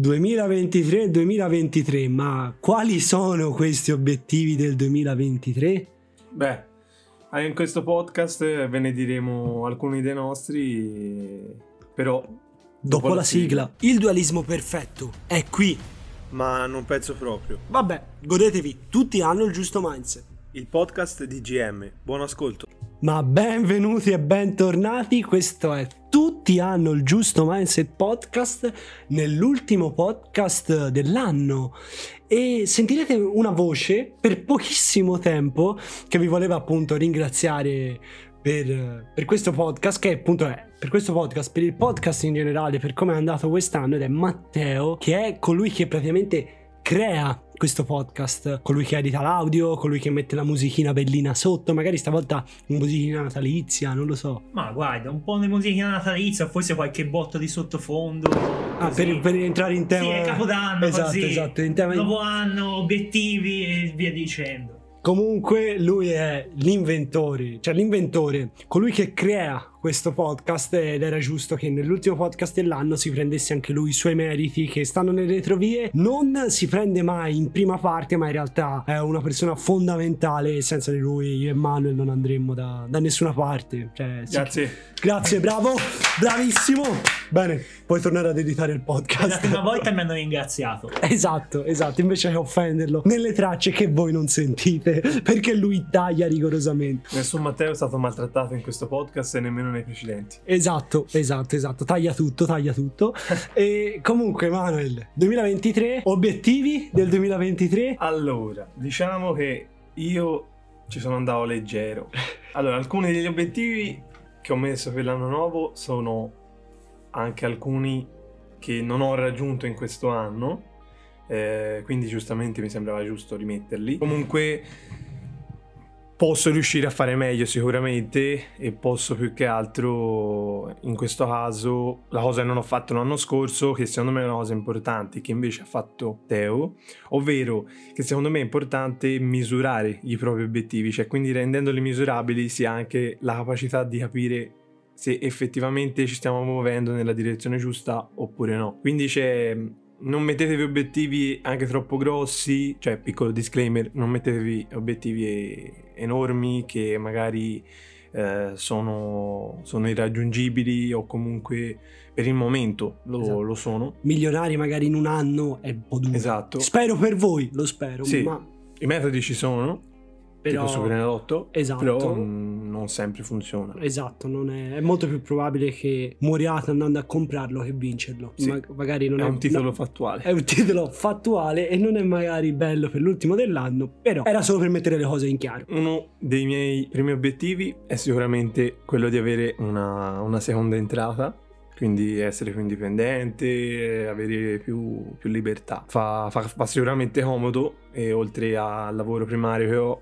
2023-2023, ma quali sono questi obiettivi del 2023? Beh, in questo podcast ve ne diremo alcuni dei nostri, però... Dopo, dopo la sigla. sigla. Il dualismo perfetto è qui. Ma non penso proprio. Vabbè, godetevi, tutti hanno il giusto mindset. Il podcast di GM, buon ascolto. Ma benvenuti e bentornati, questo è Tutti hanno il giusto mindset podcast nell'ultimo podcast dell'anno. E sentirete una voce per pochissimo tempo che vi voleva appunto ringraziare per, per questo podcast che appunto è per questo podcast, per il podcast in generale, per come è andato quest'anno ed è Matteo che è colui che praticamente crea questo podcast, colui che edita l'audio, colui che mette la musichina bellina sotto, magari stavolta una musichina natalizia, non lo so. Ma guarda, un po' di musichina natalizia, forse qualche botto di sottofondo. Ah, per, per, entrare in tema. Sì, è Capodanno, esatto, così. esatto, in tema... Nuovo anno, obiettivi e via dicendo. Comunque lui è l'inventore, cioè l'inventore, colui che crea questo podcast ed era giusto che nell'ultimo podcast dell'anno si prendesse anche lui i suoi meriti che stanno nelle retrovie. Non si prende mai in prima parte, ma in realtà è una persona fondamentale. Senza di lui io e Manuel non andremmo da, da nessuna parte. Cioè, Grazie. Sì. Grazie, bravo, bravissimo. Bene, puoi tornare ad editare il podcast. La prima volta mi hanno ringraziato. Esatto, esatto, invece che offenderlo nelle tracce che voi non sentite, perché lui taglia rigorosamente. Nessun Matteo è stato maltrattato in questo podcast e nemmeno nei precedenti. Esatto, esatto, esatto. Taglia tutto, taglia tutto. e comunque, Manuel, 2023, obiettivi del 2023? Allora, diciamo che io ci sono andato leggero. Allora, alcuni degli obiettivi che ho messo per l'anno nuovo sono anche alcuni che non ho raggiunto in questo anno. Eh, quindi giustamente mi sembrava giusto rimetterli. Comunque posso riuscire a fare meglio sicuramente e posso più che altro in questo caso la cosa che non ho fatto l'anno scorso che secondo me è una cosa importante che invece ha fatto Teo ovvero che secondo me è importante misurare i propri obiettivi cioè quindi rendendoli misurabili si ha anche la capacità di capire se effettivamente ci stiamo muovendo nella direzione giusta oppure no. Quindi c'è non mettetevi obiettivi anche troppo grossi, cioè piccolo disclaimer, non mettetevi obiettivi enormi che magari eh, sono, sono, irraggiungibili o comunque per il momento lo, esatto. lo, sono. Milionari magari in un anno è un po' duro. Esatto. Spero per voi, lo spero. Sì, ma... i metodi ci sono, però... tipo Superenalotto, esatto. però non sempre funziona. Esatto, è... è, molto più probabile che moriate andando a comprarlo che vincerlo. Sì. Ma magari non è, è un titolo no, fattuale. È un titolo fattuale e non è magari bello per l'ultimo dell'anno, però era solo per mettere le cose in chiaro. Uno dei miei primi obiettivi è sicuramente quello di avere una, una seconda entrata quindi essere più indipendente, avere più, più libertà. Fa, fa, fa, sicuramente comodo e oltre al lavoro primario che ho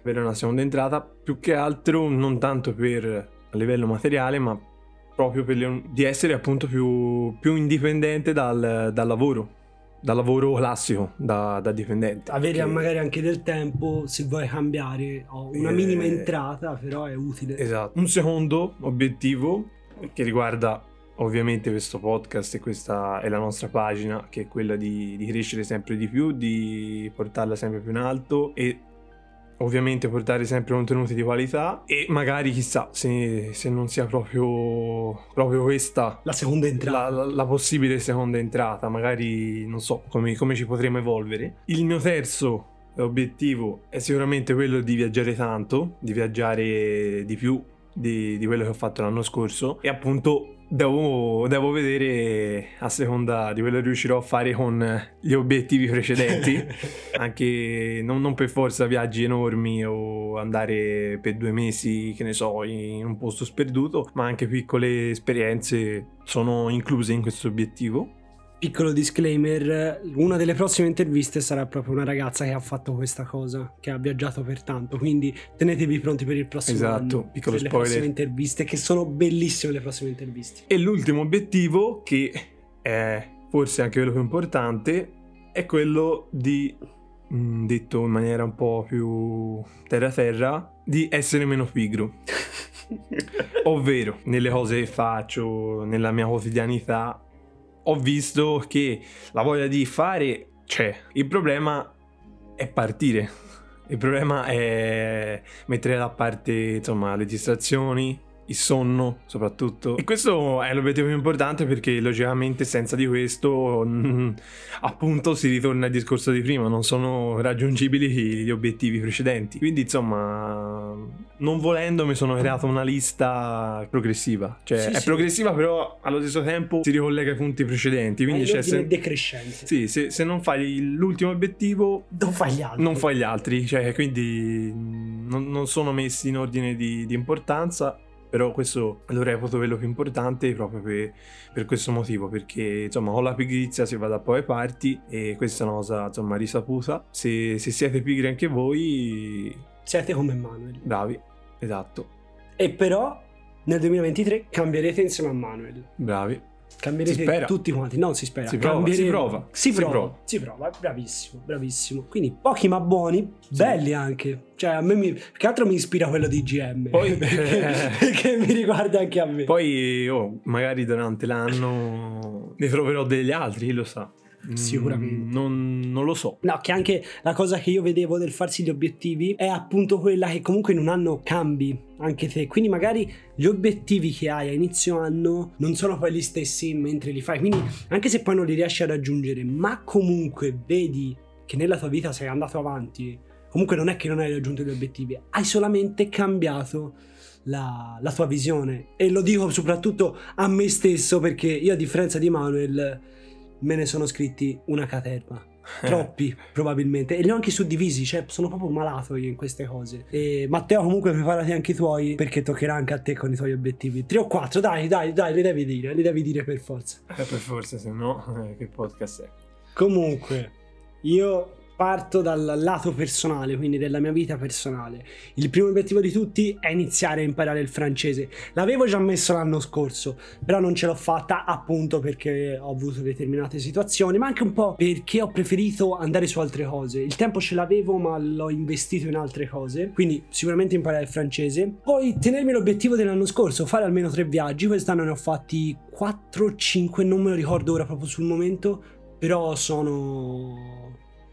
avere una seconda entrata, più che altro non tanto per a livello materiale, ma proprio per le, di essere appunto più, più indipendente dal, dal, lavoro, dal lavoro classico, da, da dipendente. Avere che... magari anche del tempo se vuoi cambiare, una eh... minima entrata, però è utile. Esatto. Un secondo obiettivo che riguarda ovviamente questo podcast e questa è la nostra pagina che è quella di, di crescere sempre di più, di portarla sempre più in alto e ovviamente portare sempre contenuti di qualità e magari chissà se, se non sia proprio, proprio, questa la seconda entrata. la, la, la, possibile seconda entrata magari non so come, come ci potremo evolvere. Il mio terzo obiettivo è sicuramente quello di viaggiare tanto di viaggiare di più di, di quello che ho fatto l'anno scorso e appunto Devo, devo, vedere a seconda di quello che riuscirò a fare con gli obiettivi precedenti, anche non, non, per forza viaggi enormi o andare per due mesi, che ne so, in un posto sperduto, ma anche piccole esperienze sono incluse in questo obiettivo. Piccolo disclaimer, una delle prossime interviste sarà proprio una ragazza che ha fatto questa cosa, che ha viaggiato per tanto, quindi tenetevi pronti per il prossimo esatto, anno. piccolo per spoiler. Le prossime interviste, che sono bellissime le prossime interviste. E l'ultimo obiettivo, che è forse anche quello più importante, è quello di, mm, detto in maniera un po' più terra-terra, di essere meno pigro. Ovvero, nelle cose che faccio, nella mia quotidianità, ho visto che la voglia di fare c'è. Il problema è partire. Il problema è mettere da parte insomma le distrazioni, il sonno soprattutto. E questo è l'obiettivo più importante perché logicamente senza di questo mm, appunto si ritorna al discorso di prima, non sono raggiungibili gli obiettivi precedenti. Quindi insomma, non volendo mi sono creato una lista progressiva. Cioè Sì, è sì. progressiva però allo stesso tempo si ricollega ai punti precedenti. Quindi c'è ordine se... decrescente. Sì, se, se non fai l'ultimo obiettivo Non fai gli altri. non fai gli altri, cioè quindi mh, non, non sono messi in ordine di, di importanza, però questo lo reputo quello più importante proprio per, per questo motivo, perché insomma con la pigrizia si va da poi parti e questa è una cosa insomma risaputa, se, se siete pigri anche voi, Siete come Manuel. bravi, esatto, E però nel 2023 cambierete insieme a Manuel. bravi. Cambierete tutti quanti. No, si spera. Si prova, si prova, Si si prova. prova. Si prova. Bravissimo, bravissimo. Quindi pochi ma buoni, belli anche. Cioè, a me mi, che altro mi ispira quello di GM. Poi- perché, perché mi riguarda anche a me. Poi oh, magari durante l'anno ne troverò degli altri, chi lo sa. Mm, Sicuramente. Non, non lo so. No, che anche la cosa che io vedevo del farsi gli obiettivi è appunto quella che comunque in un anno cambi anche te. Quindi magari gli obiettivi che hai a inizio anno non sono poi gli stessi mentre li fai. Quindi anche se poi non li riesci a raggiungere, ma comunque vedi che nella tua vita sei andato avanti, comunque non è che non hai raggiunto gli obiettivi, hai solamente cambiato la, la tua visione. E lo dico soprattutto a me stesso perché io a differenza di Manuel me ne sono scritti una caterva. Troppi, probabilmente. E li ho anche suddivisi, cioè sono proprio malato io in queste cose. E Matteo, comunque, preparati anche i tuoi, perché toccherà anche a te con i tuoi obiettivi. Tre o quattro, dai, dai, dai, li devi dire, li devi dire per forza. Eh, per forza, se no, eh, che podcast è? Comunque, io parto dal lato personale, quindi della mia vita personale. Il primo obiettivo di tutti è iniziare a imparare il francese. L'avevo già messo l'anno scorso, però non ce l'ho fatta appunto perché ho avuto determinate situazioni, ma anche un po' perché ho preferito andare su altre cose. Il tempo ce l'avevo, ma l'ho investito in altre cose. Quindi sicuramente imparare il francese. Poi tenermi l'obiettivo dell'anno scorso, fare almeno tre viaggi. Quest'anno ne ho fatti 4-5, non me lo ricordo ora proprio sul momento, però sono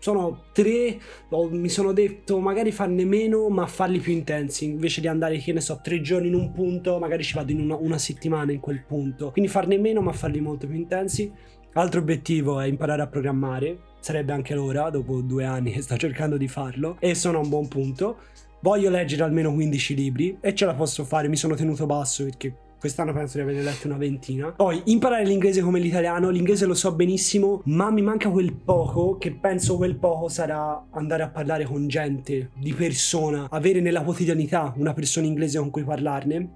sono tre ho- mi sono detto magari farne meno ma farli più intensi invece di andare che ne so tre giorni in un punto magari ci vado in una, una settimana in quel punto. Quindi farne meno ma farli molto più intensi. Altro obiettivo è imparare a programmare. Sarebbe anche l'ora dopo due anni che sto cercando di farlo. E sono a un buon punto. Voglio leggere almeno 15 libri e ce la posso fare mi sono tenuto basso perché Quest'anno penso di averne letto una ventina. Poi imparare l'inglese come l'italiano. L'inglese lo so benissimo, ma mi manca quel poco. Che penso quel poco sarà andare a parlare con gente di persona, avere nella quotidianità una persona inglese con cui parlarne.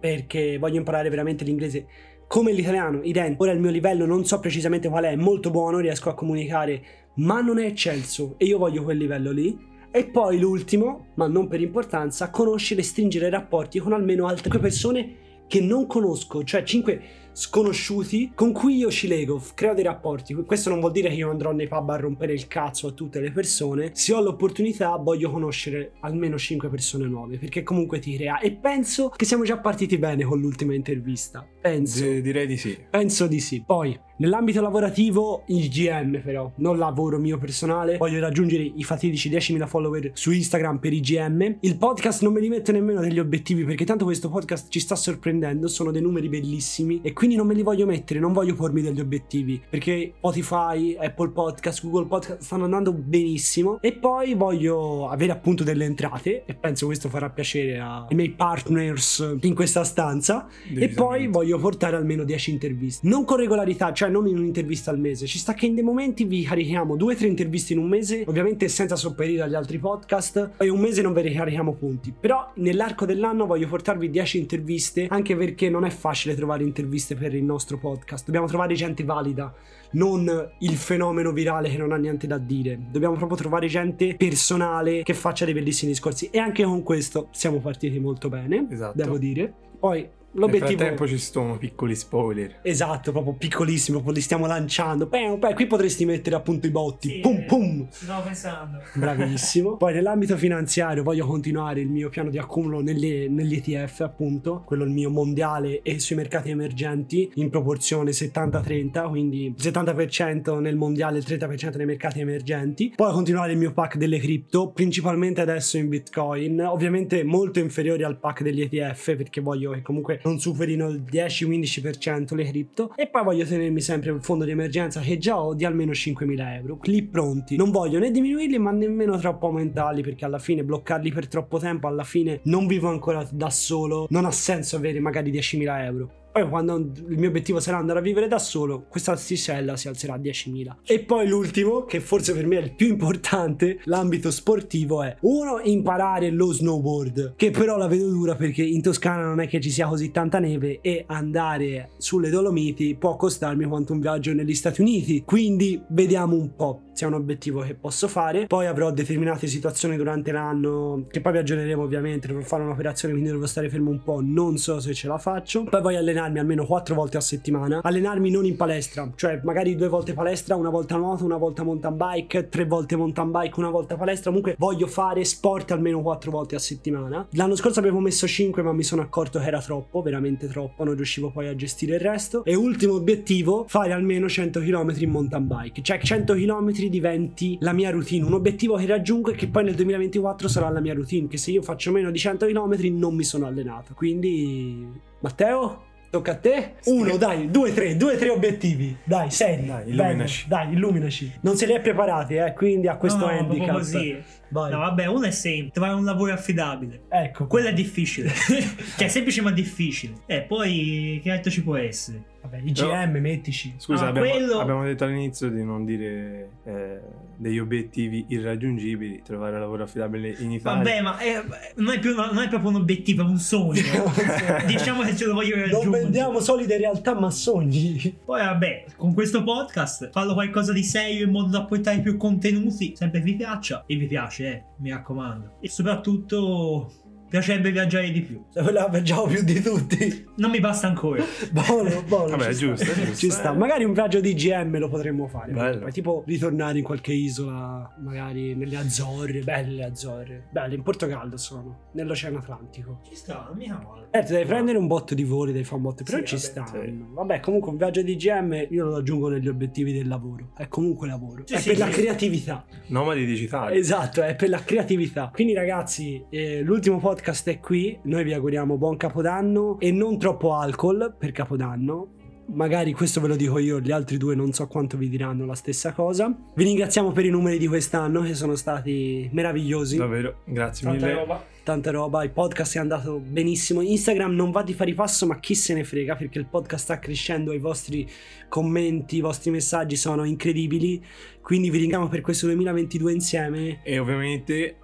Perché voglio imparare veramente l'inglese come l'italiano, identico. Ora il mio livello non so precisamente qual è, è molto buono, riesco a comunicare, ma non è eccelso e io voglio quel livello lì. E poi l'ultimo, ma non per importanza, conoscere e stringere rapporti con almeno altre persone che non conosco, cioè 5 sconosciuti con cui io ci lego, f- creo dei rapporti. Questo non vuol dire che io andrò nei pub a rompere il cazzo a tutte le persone. Se ho l'opportunità voglio conoscere almeno 5 persone nuove, perché comunque ti crea. E penso che siamo già partiti bene con l'ultima intervista. Penso. D- direi di sì. Penso di sì. Poi, nell'ambito lavorativo, il GM però, non lavoro mio personale. Voglio raggiungere i fatidici 10.000 follower su Instagram per IGM. Il podcast non me li metto nemmeno degli obiettivi perché tanto questo podcast ci sta sorprendendo, sono dei numeri bellissimi e quindi non me li voglio mettere, non voglio pormi degli obiettivi perché Spotify, Apple Podcast, Google Podcast stanno andando benissimo e poi voglio avere appunto delle entrate e penso questo farà piacere ai miei partners in questa stanza e poi voglio portare almeno 10 interviste. Non con regolarità, cioè non in un'intervista al mese. Ci sta che in dei momenti vi carichiamo 2-3 interviste in un mese, ovviamente senza sopperire agli altri podcast. Poi un mese non ve ne carichiamo punti. Però nell'arco dell'anno voglio portarvi 10 interviste, anche perché non è facile trovare interviste per il nostro podcast. Dobbiamo trovare gente valida, non il fenomeno virale che non ha niente da dire. Dobbiamo proprio trovare gente personale che faccia dei bellissimi discorsi. E anche con questo siamo partiti molto bene Esatto. devo dire. Poi Nel l'obiettivo frattempo ci sono piccoli spoiler. Esatto, proprio piccolissimo, poi li stiamo lanciando. Beh, beh, qui potresti mettere appunto i botti. Sì, pum pum. Stavo pensando. Bravissimo. Poi nell'ambito finanziario voglio continuare il mio piano di accumulo nelle- negli ETF, appunto, quello il mio mondiale e sui mercati emergenti in proporzione 70-30, quindi il 70% nel mondiale e il 30% nei mercati emergenti. Poi continuare il mio pack delle cripto, principalmente adesso in Bitcoin, ovviamente molto inferiori al pack degli ETF perché voglio che comunque non superino il 10-15% le cripto e poi voglio tenermi sempre un fondo di emergenza che già ho di almeno 5.000 euro, lì pronti. Non voglio né diminuirli ma nemmeno troppo aumentarli perché alla fine bloccarli per troppo tempo, alla fine non vivo ancora da solo, non ha senso avere magari 10.000 euro. Poi quando il mio obiettivo sarà andare a vivere da solo, questa stisella si alzerà a 10.000. E poi l'ultimo, che forse per me è il più importante, l'ambito sportivo è uno, imparare lo snowboard, che però la vedo dura perché in Toscana non è che ci sia così tanta neve e andare sulle Dolomiti può costarmi quanto un viaggio negli Stati Uniti. Quindi vediamo un po' è un obiettivo che posso fare. Poi avrò determinate situazioni durante l'anno che poi vi aggiorneremo ovviamente, dovrò fare un'operazione quindi devo stare fermo un po', non so se ce la faccio. Poi voglio allenarmi almeno 4 volte a settimana, allenarmi non in palestra, cioè magari due volte palestra, una volta nuoto, una volta mountain bike, tre volte mountain bike, una volta palestra, comunque voglio fare sport almeno 4 volte a settimana. L'anno scorso avevo messo 5 ma mi sono accorto che era troppo, veramente troppo, non riuscivo poi a gestire il resto. E ultimo obiettivo, fare almeno 100 km in mountain bike, cioè 100 km diventi la mia routine, un obiettivo che raggiungo e che poi nel 2024 sarà la mia routine, che se io faccio meno di 100 km non mi sono allenato. Quindi Matteo? Tocca a te. Uno, dai, due, tre, due, tre obiettivi. Dai, seri. Dai, Bene. illuminaci. Dai, illuminaci. Non se li hai preparati, eh, quindi a questo no, no, handicap. così. Vai. No, vabbè, uno è semplice, trovare un lavoro affidabile. Ecco. Quello è difficile. cioè, semplice ma difficile. E poi, che altro ci può essere? Vabbè, IGM, mettici. Scusa, Ah, abbiamo, quello- abbiamo detto all'inizio di non dire eh, degli obiettivi irraggiungibili, trovare lavoro affidabile in Italia. Vabbè, ma è- non, è più, non è proprio un obiettivo, è un sogno. diciamo che ce lo voglio Non raggiungere. vendiamo solide realtà, ma sogni. Poi vabbè, con questo podcast farlo qualcosa di serio in modo da portare più contenuti, sempre vi piaccia e vi piace, eh, mi raccomando. E soprattutto piacerebbe viaggiare di più. Se la mangiamo più di tutti. Non mi basta ancora. Buono, buono. Vabbè, ci è sta. giusto, giusto, Ci sta. Magari un viaggio di IGM lo potremmo fare. Bello. Tipo ritornare in qualche isola, magari nelle Azzorre, belle Azzorre. Belle, in Portogallo sono, nell'Oceano Atlantico. Ci sta, non mica male. Eh, ti devi prendere un botto di voli, devi fare un botto, però Sì, ci vabbè, stanno. sì. Vabbè, comunque un viaggio di IGM io lo aggiungo negli obiettivi del lavoro. È comunque lavoro. Sì, è sì, per la creatività. Nomadi digitali. Esatto, è per la creatività. Quindi ragazzi, eh, l'ultimo podcast è qui. Noi vi auguriamo buon capodanno e non troppo alcol per capodanno. Magari questo ve lo dico io, gli altri due non so quanto vi diranno la stessa cosa. Vi ringraziamo per i numeri di quest'anno che sono stati meravigliosi. Davvero, grazie Tanta mille. roba. Tanta roba, il podcast è andato benissimo. Instagram non va di fare passo, ma chi se ne frega perché il podcast sta crescendo i vostri commenti, i vostri messaggi sono incredibili. Quindi vi ringraziamo per questo 2022 insieme. E ovviamente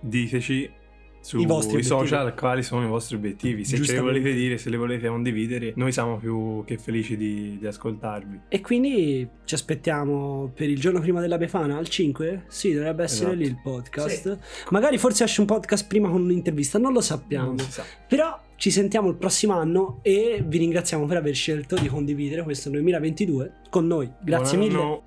diteci sui social quali sono i vostri obiettivi. Se ce li volete dire, se li volete condividere, noi siamo più che felici di, di ascoltarvi. E quindi ci aspettiamo per il giorno prima della Befana al 5? Sì, dovrebbe essere Esatto. lì il podcast. Magari forse esce un podcast prima con un'intervista, non lo sappiamo. Non sa. Però ci sentiamo il prossimo anno e vi ringraziamo per aver scelto di condividere questo 2022 con noi. Grazie Buon mille. anno.